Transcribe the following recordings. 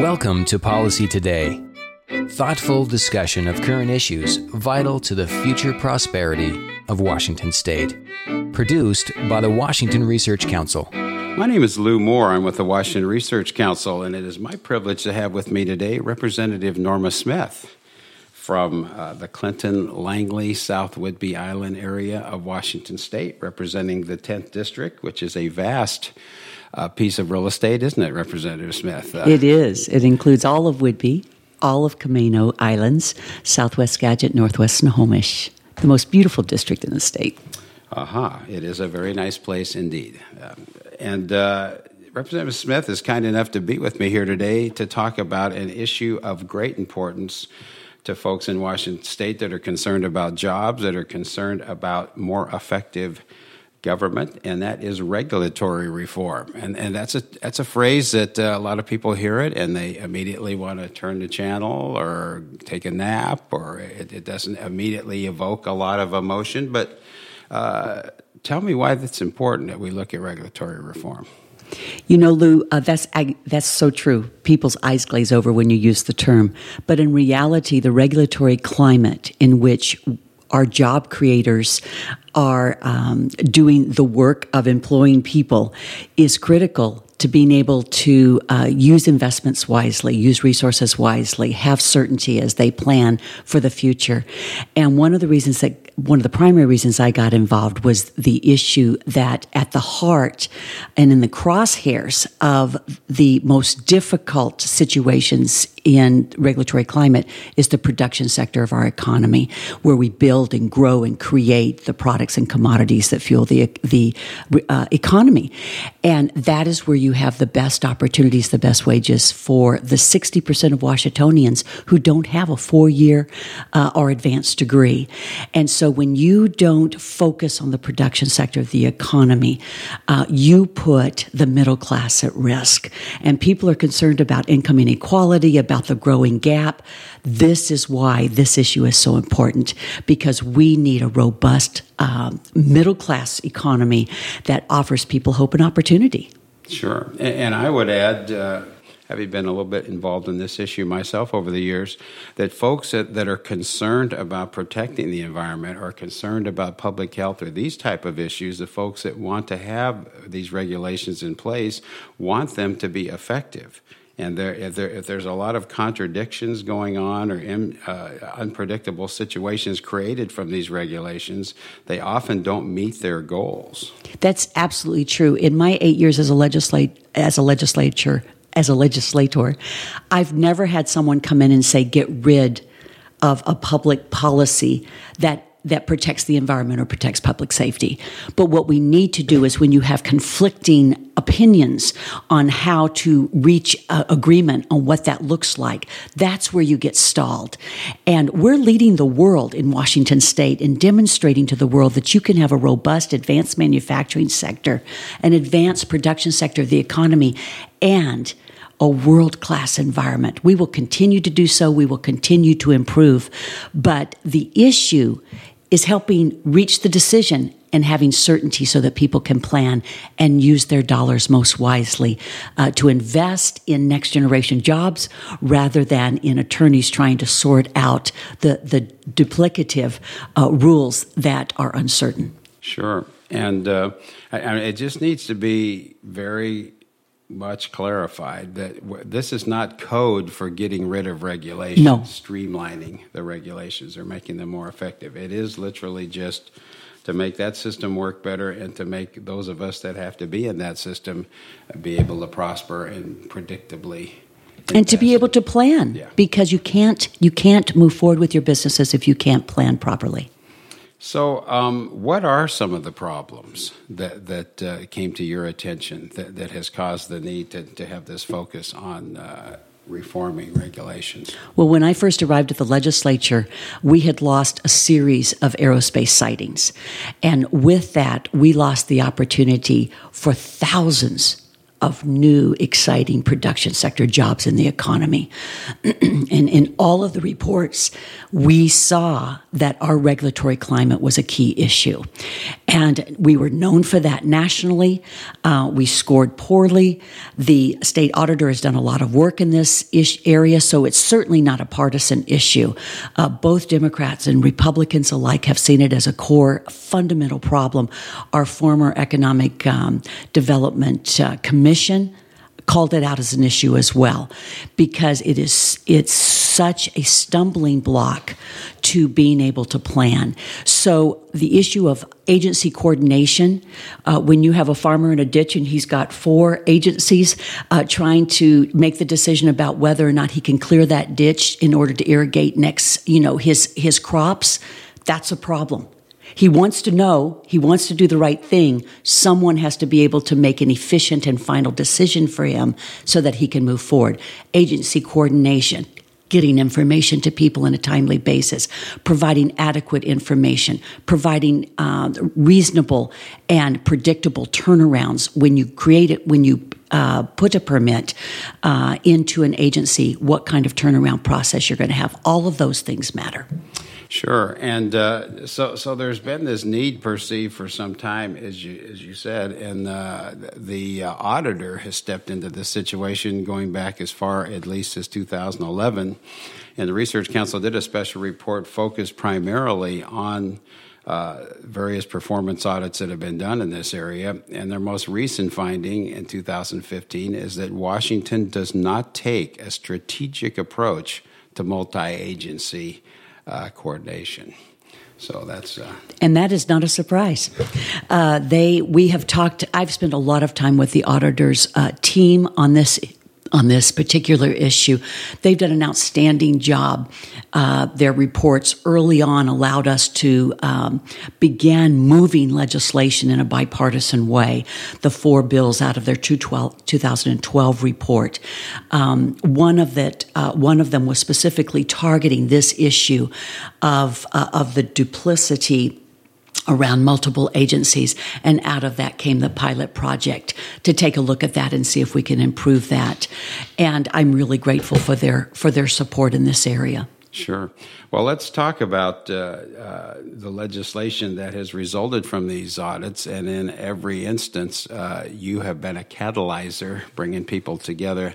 Welcome to Policy Today. Thoughtful discussion of current issues vital to the future prosperity of Washington State. Produced by the Washington Research Council. My name is Lou Moore. I'm with the Washington Research Council, and it is my privilege to have with me today Representative Norma Smith from uh, the Clinton Langley South Whidbey Island area of Washington State, representing the 10th District, which is a vast uh, piece of real estate, isn't it, Representative Smith? Uh, it is. It includes all of Whidbey, all of Camano Islands, Southwest Skagit, Northwest Snohomish, the most beautiful district in the state. Aha, uh-huh. it is a very nice place indeed. Um, and uh, Representative Smith is kind enough to be with me here today to talk about an issue of great importance to folks in Washington state that are concerned about jobs, that are concerned about more effective government, and that is regulatory reform. And, and that's, a, that's a phrase that uh, a lot of people hear it and they immediately want to turn the channel or take a nap, or it, it doesn't immediately evoke a lot of emotion. But uh, tell me why that's important that we look at regulatory reform. You know, Lou, uh, that's that's so true. People's eyes glaze over when you use the term, but in reality, the regulatory climate in which our job creators are um, doing the work of employing people is critical to being able to uh, use investments wisely, use resources wisely, have certainty as they plan for the future. And one of the reasons that one of the primary reasons I got involved was the issue that at the heart and in the crosshairs of the most difficult situations in regulatory climate is the production sector of our economy, where we build and grow and create the products and commodities that fuel the the uh, economy, and that is where you have the best opportunities, the best wages for the sixty percent of Washingtonians who don't have a four year uh, or advanced degree, and so when you don't focus on the production sector of the economy, uh, you put the middle class at risk, and people are concerned about income inequality, about about the growing gap. This is why this issue is so important because we need a robust um, middle class economy that offers people hope and opportunity. Sure. And I would add, uh, having been a little bit involved in this issue myself over the years, that folks that, that are concerned about protecting the environment or concerned about public health or these type of issues, the folks that want to have these regulations in place want them to be effective. And there, if, there, if, there's a lot of contradictions going on or in, uh, unpredictable situations created from these regulations, they often don't meet their goals. That's absolutely true. In my eight years as a legislate as a legislature as a legislator, I've never had someone come in and say get rid of a public policy that that protects the environment or protects public safety. But what we need to do is when you have conflicting opinions on how to reach agreement on what that looks like, that's where you get stalled. And we're leading the world in Washington state in demonstrating to the world that you can have a robust advanced manufacturing sector, an advanced production sector of the economy, and a world class environment. We will continue to do so. We will continue to improve. But the issue is helping reach the decision and having certainty so that people can plan and use their dollars most wisely uh, to invest in next generation jobs rather than in attorneys trying to sort out the, the duplicative uh, rules that are uncertain. Sure. And uh, I, I mean, it just needs to be very much clarified that this is not code for getting rid of regulations, no. streamlining the regulations or making them more effective. It is literally just to make that system work better and to make those of us that have to be in that system be able to prosper and predictably and to be able to plan yeah. because you can't you can't move forward with your businesses if you can't plan properly so, um, what are some of the problems that that uh, came to your attention that, that has caused the need to, to have this focus on uh, reforming regulations? Well, when I first arrived at the legislature, we had lost a series of aerospace sitings, and with that, we lost the opportunity for thousands of new, exciting production sector jobs in the economy. and in all of the reports, we saw that our regulatory climate was a key issue. And we were known for that nationally. Uh, we scored poorly. The state auditor has done a lot of work in this ish area, so it's certainly not a partisan issue. Uh, both Democrats and Republicans alike have seen it as a core fundamental problem. Our former Economic um, Development uh, Commission called it out as an issue as well because it is it's such a stumbling block to being able to plan. So the issue of agency coordination, uh, when you have a farmer in a ditch and he's got four agencies uh, trying to make the decision about whether or not he can clear that ditch in order to irrigate next, you know, his his crops, that's a problem. He wants to know, he wants to do the right thing. Someone has to be able to make an efficient and final decision for him so that he can move forward. Agency coordination, getting information to people on a timely basis, providing adequate information, providing uh, reasonable and predictable turnarounds when you create it, when you uh, put a permit uh, into an agency, what kind of turnaround process you're going to have. All of those things matter. Sure, and uh, so so there's been this need perceived for some time, as you as you said, and uh, the uh, auditor has stepped into this situation going back as far at least as 2011, and the Research Council did a special report focused primarily on. Uh, various performance audits that have been done in this area. And their most recent finding in 2015 is that Washington does not take a strategic approach to multi agency uh, coordination. So that's uh, and that is not a surprise. Uh, they we have talked. I've spent a lot of time with the auditors uh, team on this on this particular issue. They've done an outstanding job. Uh, their reports early on allowed us to um, begin moving legislation in a bipartisan way. The four bills out of their 2012 report. Um, one of that, uh, one of them was specifically targeting this issue of uh, of the duplicity around multiple agencies. And out of that came the pilot project to take a look at that and see if we can improve that. And I'm really grateful for their for their support in this area. Sure. Well, let's talk about uh, uh, the legislation that has resulted from these audits. And in every instance, uh, you have been a catalyzer, bringing people together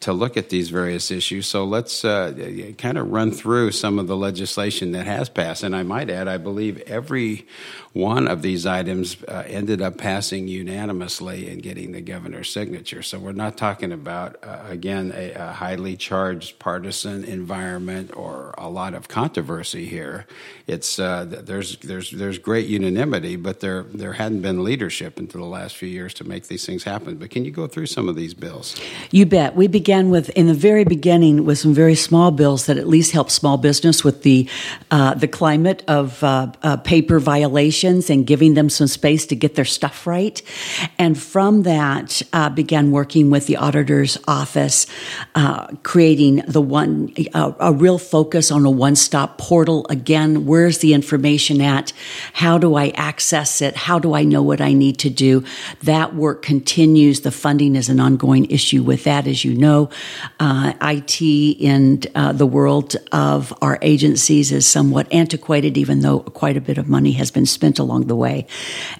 to look at these various issues. So let's uh, kind of run through some of the legislation that has passed. And I might add, I believe every one of these items uh, ended up passing unanimously and getting the governor's signature. So we're not talking about, uh, again, a, a, highly charged partisan environment or a lot of controversy here. It's uh, there's there's there's great unanimity, but there there hadn't been leadership until the last few years to make these things happen. But can you go through some of these bills? You bet. We began with in the very beginning with some very small bills that at least help small business with the uh, the climate of uh, uh, paper violations and giving them some space to get their stuff right. And from that, uh, began working with the auditor's office, uh, creating the one a real focus on a one stop portal. Again, where's the information at? How do I access it? How do I know what I need to do? That work continues. The funding is an ongoing issue with that, as you know. Uh, IT in uh, the world of our agencies is somewhat antiquated, even though quite a bit of money has been spent along the way.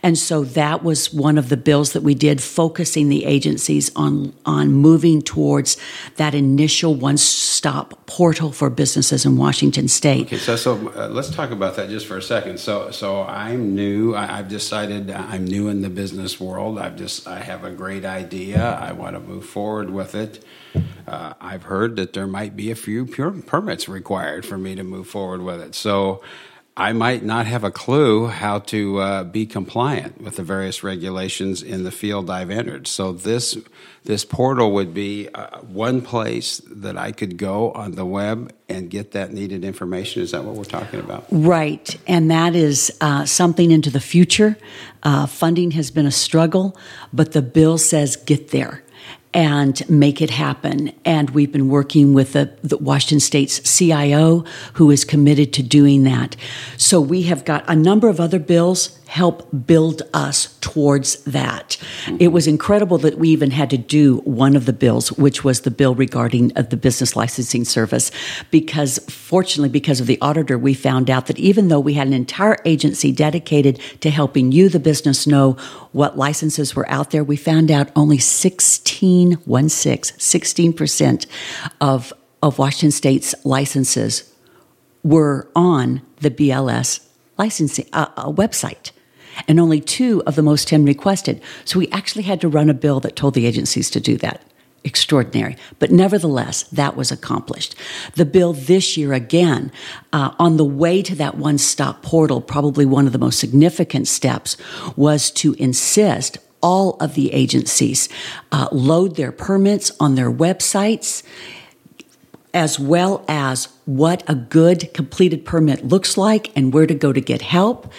And so that was one of the bills that we did, focusing the agencies on, on moving towards that initial one stop portal for businesses in Washington state. Okay, so, so uh, let's talk about that just for a second. So, so I'm new. I, have decided I'm new in the business world. I've just I have a great idea. I want to move forward with it. Uh, I've heard that there might be a few permits required for me to move forward with it. So, I might not have a clue how to uh, be compliant with the various regulations in the field I've entered. So this this portal would be uh, one place that I could go on the web and get that needed information. Is that what we're talking about? Right, and that is uh, something into the future. Uh, funding has been a struggle, but the bill says get there and make it happen. And we've been working with the, the, Washington State's CIO, who is committed to doing that. So we have got a number of other bills help build us towards that. It was incredible that we even had to do one of the bills, which was the bill regarding uh, the business licensing service, because fortunately, because of the auditor, we found out that even though we had an entire agency dedicated to helping you, the business, know what licenses were out there, we found out only 16, 1 6, 16% of, of Washington State's licenses were on the BLS licensing uh, uh, website and only two of the most 10 requested. So we actually had to run a bill that told the agencies to do that. Extraordinary. But nevertheless, that was accomplished. The bill this year, again, uh, on the way to that one stop portal, probably one of the most significant steps was to insist all of the agencies uh, load their permits on their websites as well as what a good completed permit looks like and where to go to get help.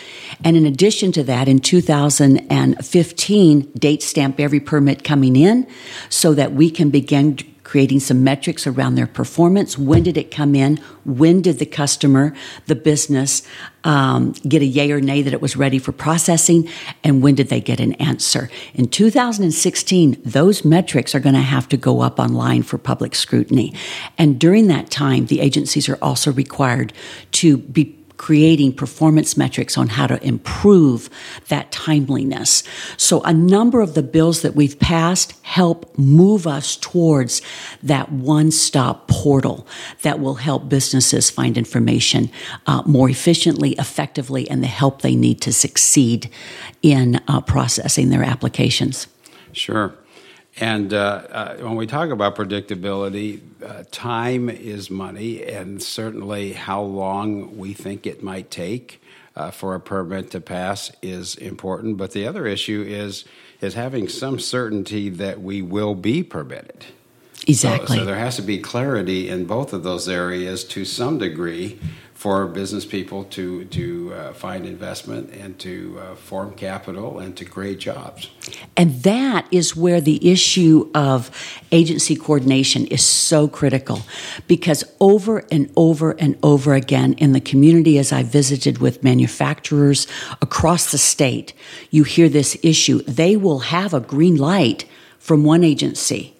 And in addition to that, in 2015, date stamp every permit coming in so that we can begin creating some metrics around their performance. When did it come in? When did the customer, the business, um, get a yay or nay that it was ready for processing? And when did they get an answer? In 2016, those metrics are going to have to go up online for public scrutiny. And during that time, the agencies are also required to be creating performance metrics on how to improve that timeliness. So a number of the bills that we've passed help move us towards that one-stop portal that will help businesses find information uh, more efficiently, effectively, and the help they need to succeed in uh, processing their applications. Sure. And uh, uh, when we talk about predictability, uh, time is money, and certainly how long we think it might take uh, for a permit to pass is important. But the other issue is is having some certainty that we will be permitted. Exactly. So, so there has to be clarity in both of those areas to some degree for business people to to uh, find investment and to uh, form capital and to create jobs. And that is where the issue of agency coordination is so critical because over and over and over again in the community as I visited with manufacturers across the state, you hear this issue. They will have a green light from one agency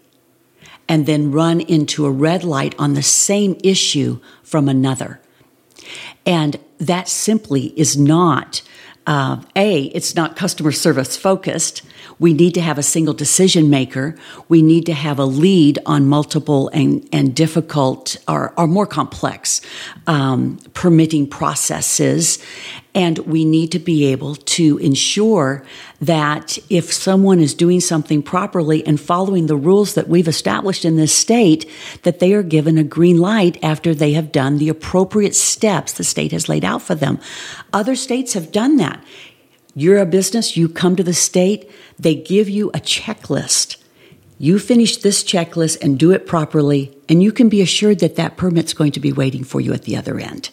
and then run into a red light on the same issue from another. And that simply is not, uh, A, it's not customer service focused. We need to have a single decision maker. We need to have a lead on multiple and, and difficult or, or more complex um, permitting processes. And we need to be able to ensure that if someone is doing something properly and following the rules that we've established in this state, that they are given a green light after they have done the appropriate steps the state has laid out for them. Other states have done that. You're a business, you come to the state, they give you a checklist. You finish this checklist and do it properly, and you can be assured that that permit's going to be waiting for you at the other end.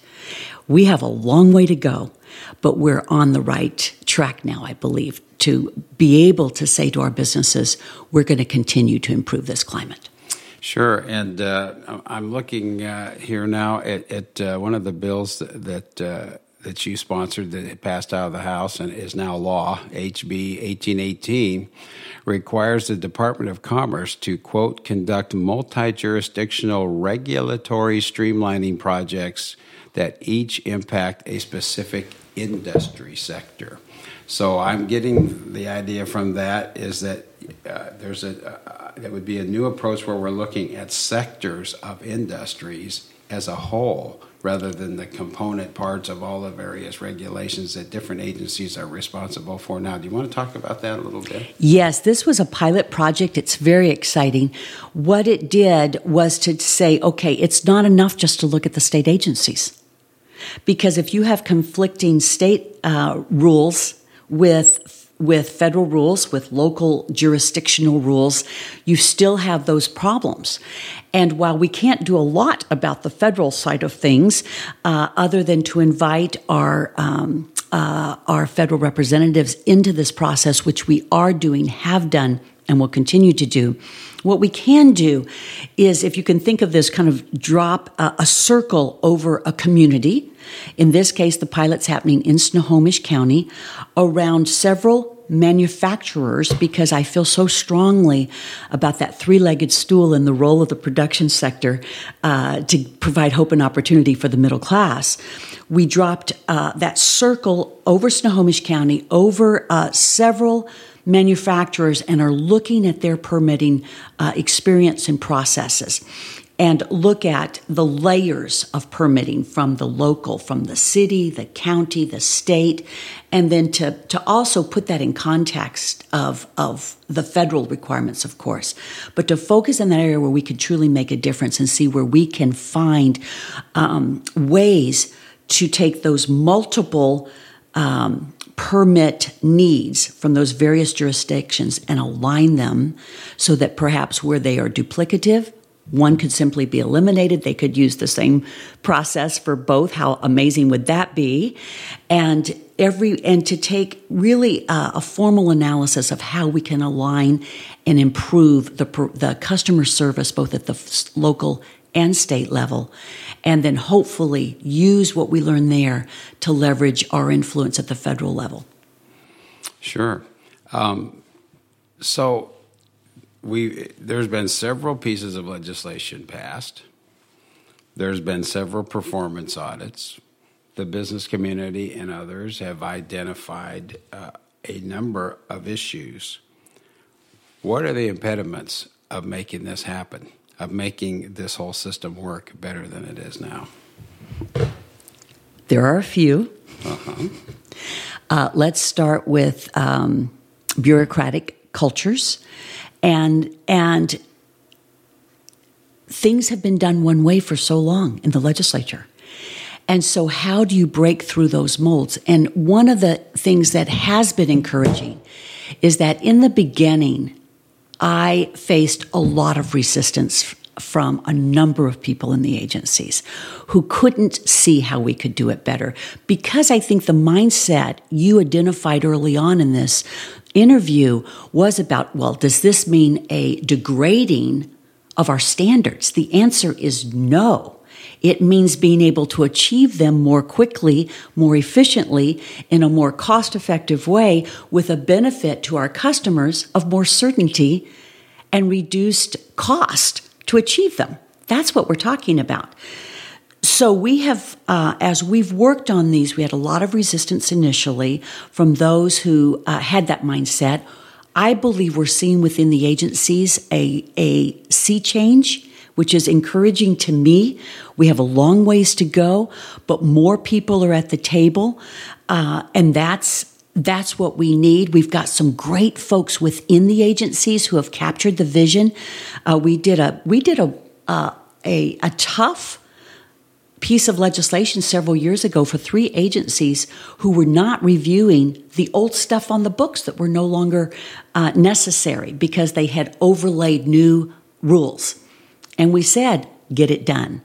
We have a long way to go, but we're on the right track now, I believe, to be able to say to our businesses, we're going to continue to improve this climate. Sure, and uh, I'm looking uh, here now at, at uh, one of the bills that, that uh, that you sponsored that passed out of the House and is now law, HB 1818, requires the Department of Commerce to, quote, conduct multi jurisdictional regulatory streamlining projects that each impact a specific industry sector. So I'm getting the idea from that is that uh, there's a uh, that would be a new approach where we're looking at sectors of industries as a whole rather than the component parts of all the various regulations that different agencies are responsible for now. Do you want to talk about that a little bit? Yes, this was a pilot project. It's very exciting. What it did was to say, okay, it's not enough just to look at the state agencies. Because if you have conflicting state uh, rules with with federal rules, with local jurisdictional rules, you still have those problems. And while we can't do a lot about the federal side of things, uh, other than to invite our um, uh, our federal representatives into this process, which we are doing, have done and will continue to do. What we can do is, if you can think of this kind of drop a, a circle over a community, in this case, the pilot's happening in Snohomish County around several manufacturers because I feel so strongly about that three legged stool and the role of the production sector uh, to provide hope and opportunity for the middle class. We dropped uh, that circle over Snohomish County, over uh, several manufacturers, and are looking at their permitting uh, experience and processes and look at the layers of permitting from the local, from the city, the county, the state, and then to, to also put that in context of, of the federal requirements, of course, but to focus in that area where we can truly make a difference and see where we can find um, ways to take those multiple um, permit needs from those various jurisdictions and align them so that perhaps where they are duplicative, one could simply be eliminated. They could use the same process for both. How amazing would that be? And every and to take really uh, a formal analysis of how we can align and improve the the customer service both at the local and state level, and then hopefully use what we learn there to leverage our influence at the federal level. Sure. Um, so we there's been several pieces of legislation passed. There's been several performance audits. The business community and others have identified uh, a number of issues. What are the impediments of making this happen, of making this whole system work better than it is now? There are a few. Uh-huh. Uh, let's start with um, bureaucratic cultures and and things have been done one way for so long in the legislature. And so, how do you break through those molds? And one of the things that has been encouraging is that in the beginning, I faced a lot of resistance from a number of people in the agencies who couldn't see how we could do it better. Because I think the mindset you identified early on in this interview was about well, does this mean a degrading of our standards? The answer is no. It means being able to achieve them more quickly, more efficiently, in a more cost effective way, with a benefit to our customers of more certainty and reduced cost to achieve them. That's what we're talking about. So we have, uh, as we've worked on these, we had a lot of resistance initially from those who uh, had that mindset. I believe we're seeing within the agencies a, a sea change, which is encouraging to me. We have a long ways to go, but more people are at the table, uh, and that's that's what we need. We've got some great folks within the agencies who have captured the vision. Uh, we did a we did a uh, a, a tough piece of legislation several years ago for three agencies who were not reviewing the old stuff on the books that were no longer uh, necessary because they had overlaid new rules. And we said, get it done.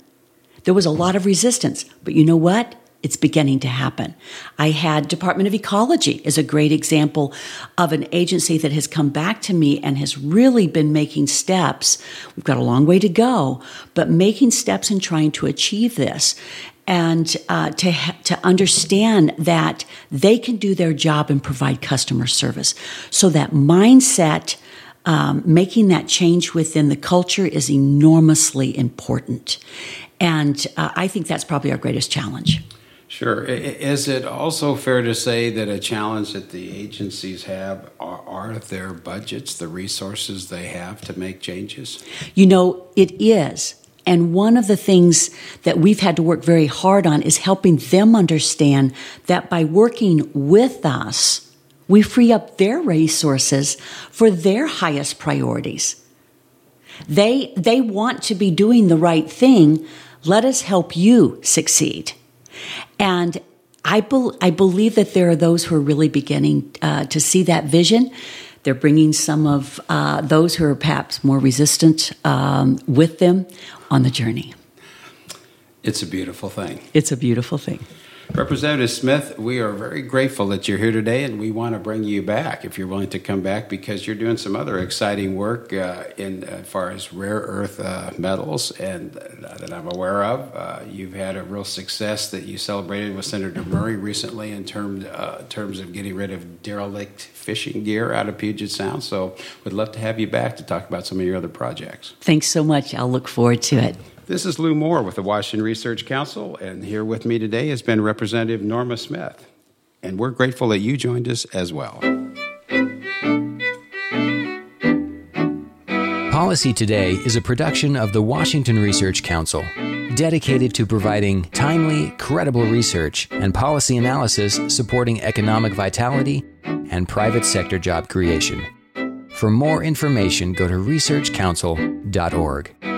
There was a lot of resistance, but you know what? It's beginning to happen. I had Department of Ecology is a great example of an agency that has come back to me and has really been making steps. We've got a long way to go, but making steps in trying to achieve this and uh, to to understand that they can do their job and provide customer service. So that mindset. Um, making that change within the culture is enormously important. And uh, I think that's probably our greatest challenge. Sure. Is it also fair to say that a challenge that the agencies have are, are, their budgets, the resources they have to make changes? You know, it is. And one of the things that we've had to work very hard on is helping them understand that by working with us, we free up their resources for their highest priorities. They, they want to be doing the right thing. Let us help you succeed. And I, be- I believe that there are those who are really beginning uh, to see that vision. They're bringing some of uh, those who are perhaps more resistant um, with them on the journey. It's a beautiful thing. It's a beautiful thing. Representative Smith, we are very grateful that you're here today, and we want to bring you back if you're willing to come back because you're doing some other exciting work uh, in uh, as far as rare earth uh, metals, and uh, that I'm aware of. Uh, you've had a real success that you celebrated with Senator Murray recently in terms uh, terms of getting rid of derelict fishing gear out of Puget Sound. So, we'd love to have you back to talk about some of your other projects. Thanks so much. I'll look forward to it. This is Lou Moore with the Washington Research Council, and here with me today has been Representative Norma Smith. And we're grateful that you joined us as well. Policy Today is a production of the Washington Research Council, dedicated to providing timely, credible research and policy analysis supporting economic vitality and private sector job creation. For more information, go to researchcouncil.org.